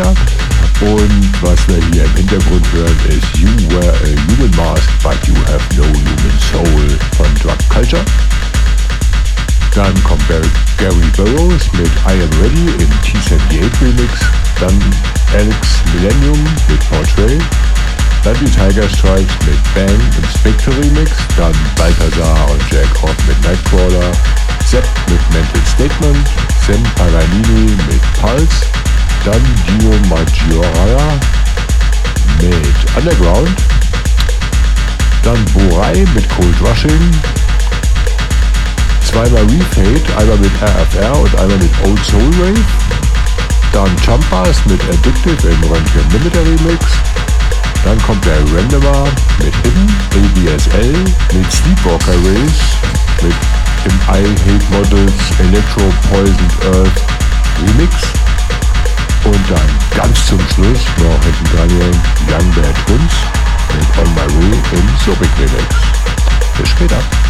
Shock. Addictive im Röntgen Limited Remix. Dann kommt der Randomer mit Hidden, ABSL, mit Sleepwalker Race, mit im I Hate Models Electro Poisoned Earth Remix. Und dann ganz zum Schluss noch hinten Daniel Young Bad Hunts mit On My Way im Sobic Remix. Bis später.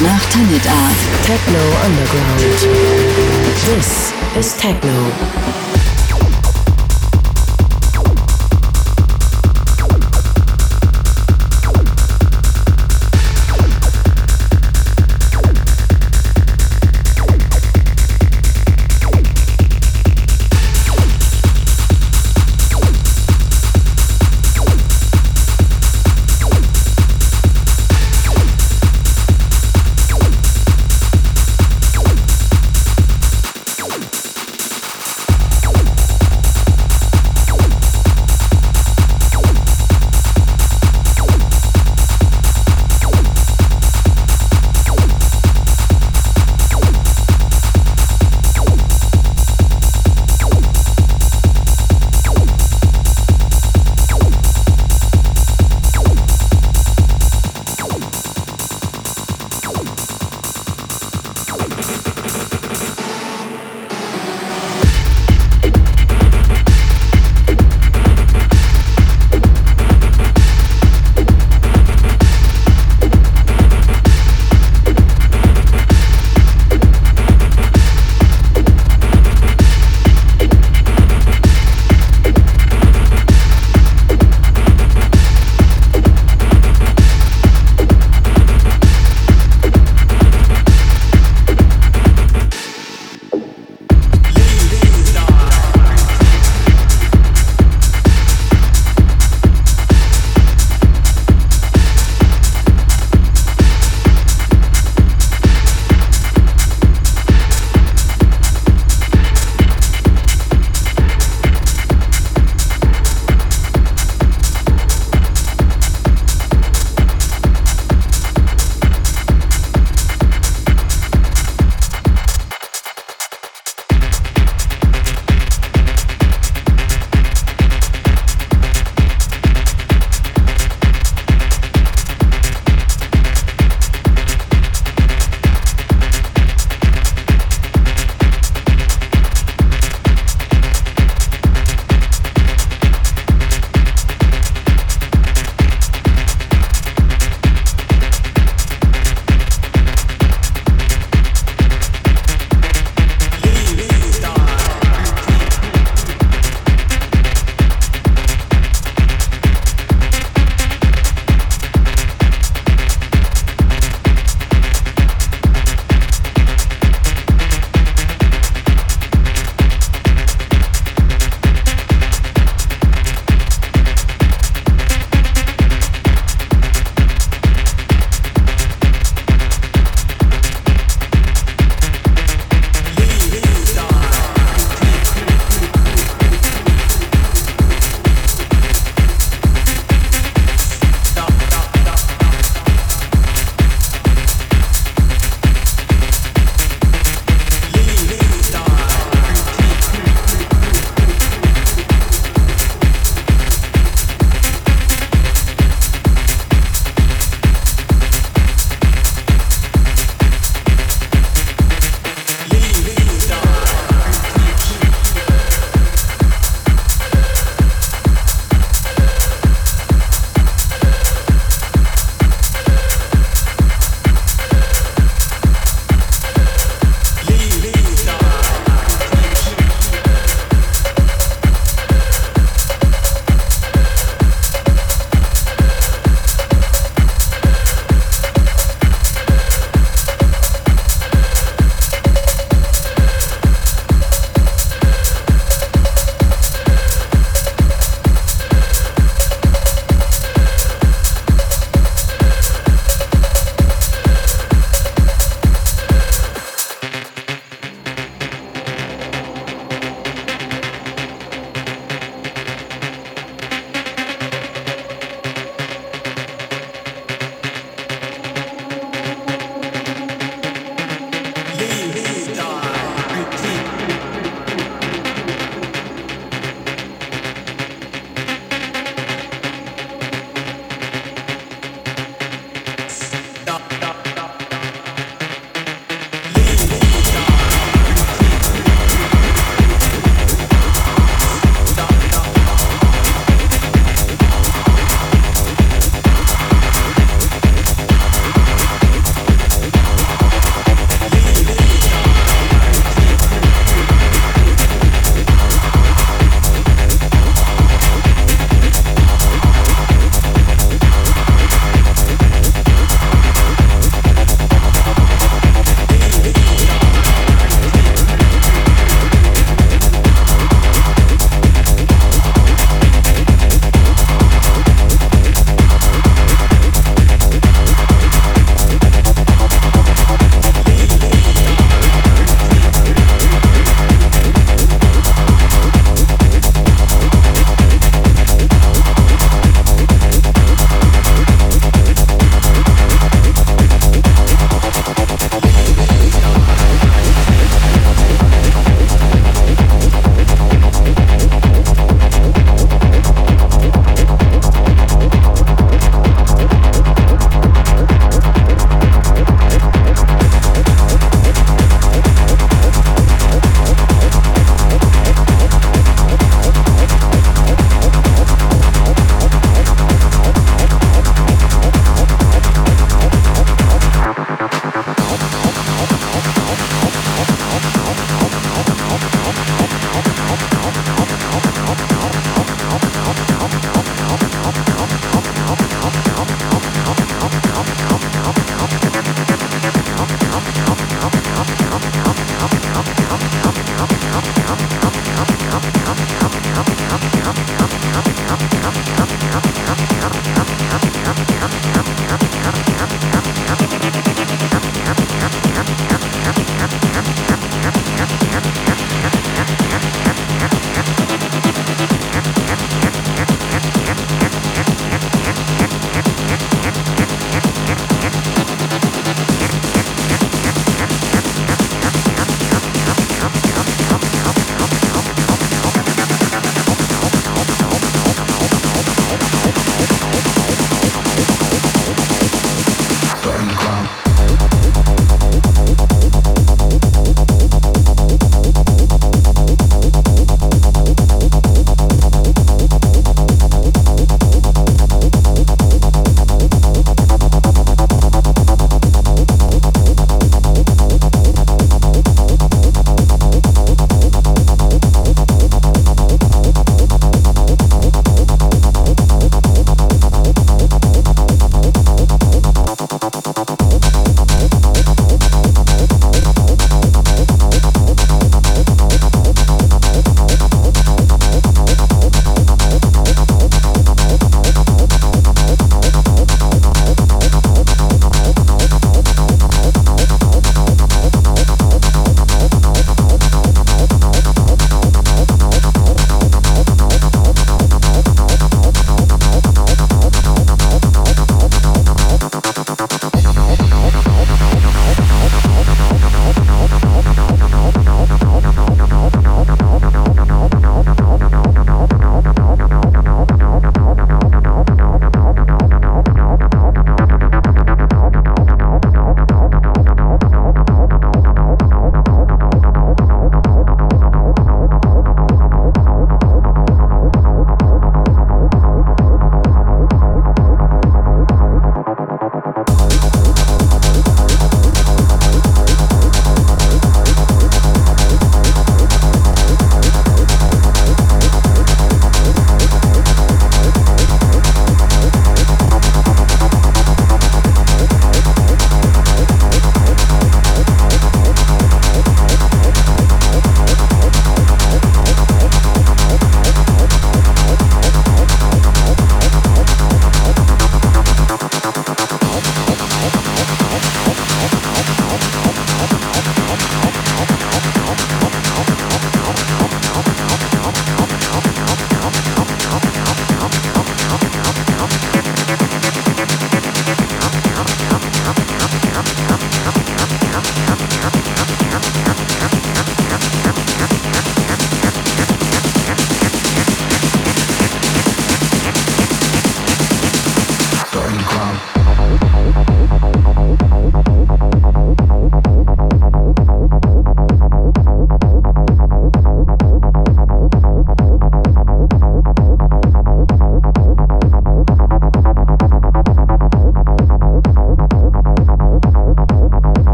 Techno nach Tanit. Techno Underground. This is Techno.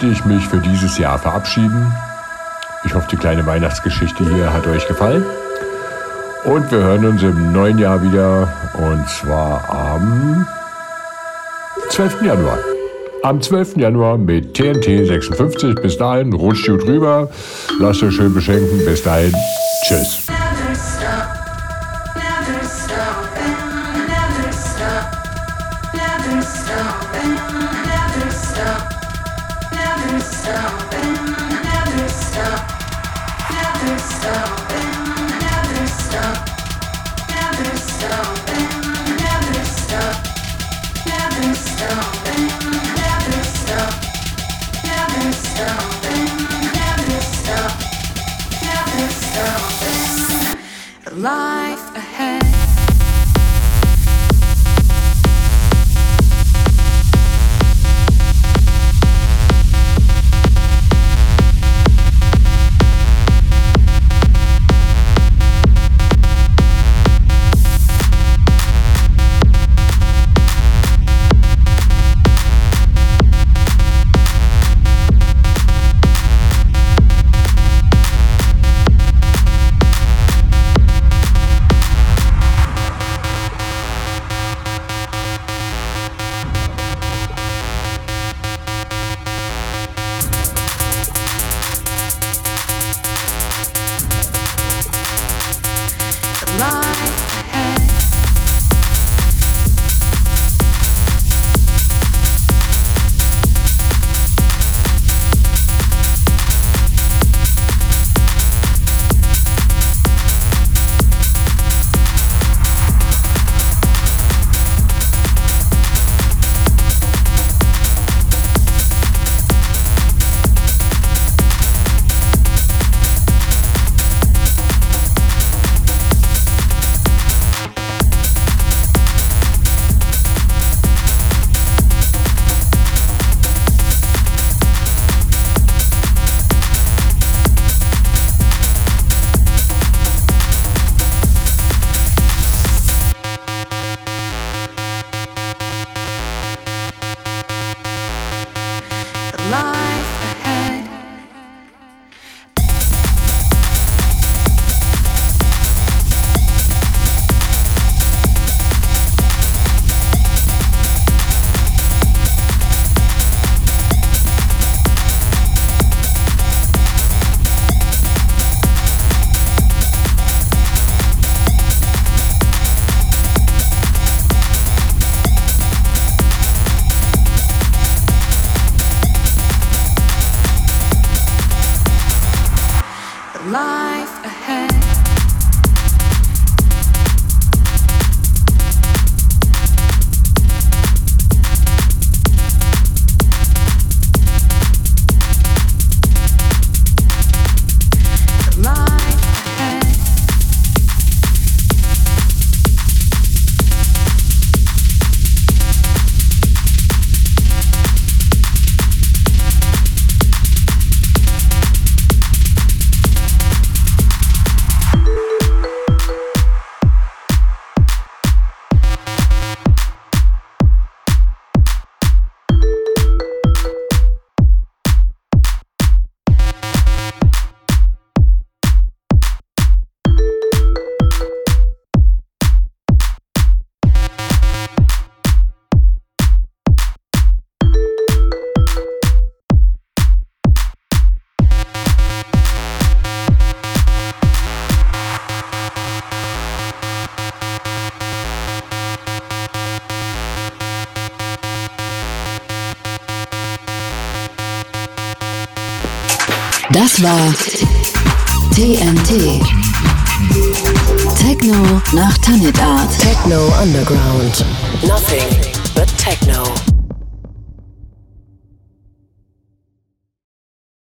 Möchte ich mich für dieses Jahr verabschieden. Ich hoffe, die kleine Weihnachtsgeschichte hier hat euch gefallen. Und wir hören uns im neuen Jahr wieder und zwar am 12. Januar. Am 12. Januar mit TNT 56. Bis dahin, rutscht gut rüber. Lasst euch schön beschenken. Bis dahin, tschüss. Das war TNT. Techno nach Tanit Art. Techno Underground. Nothing but techno.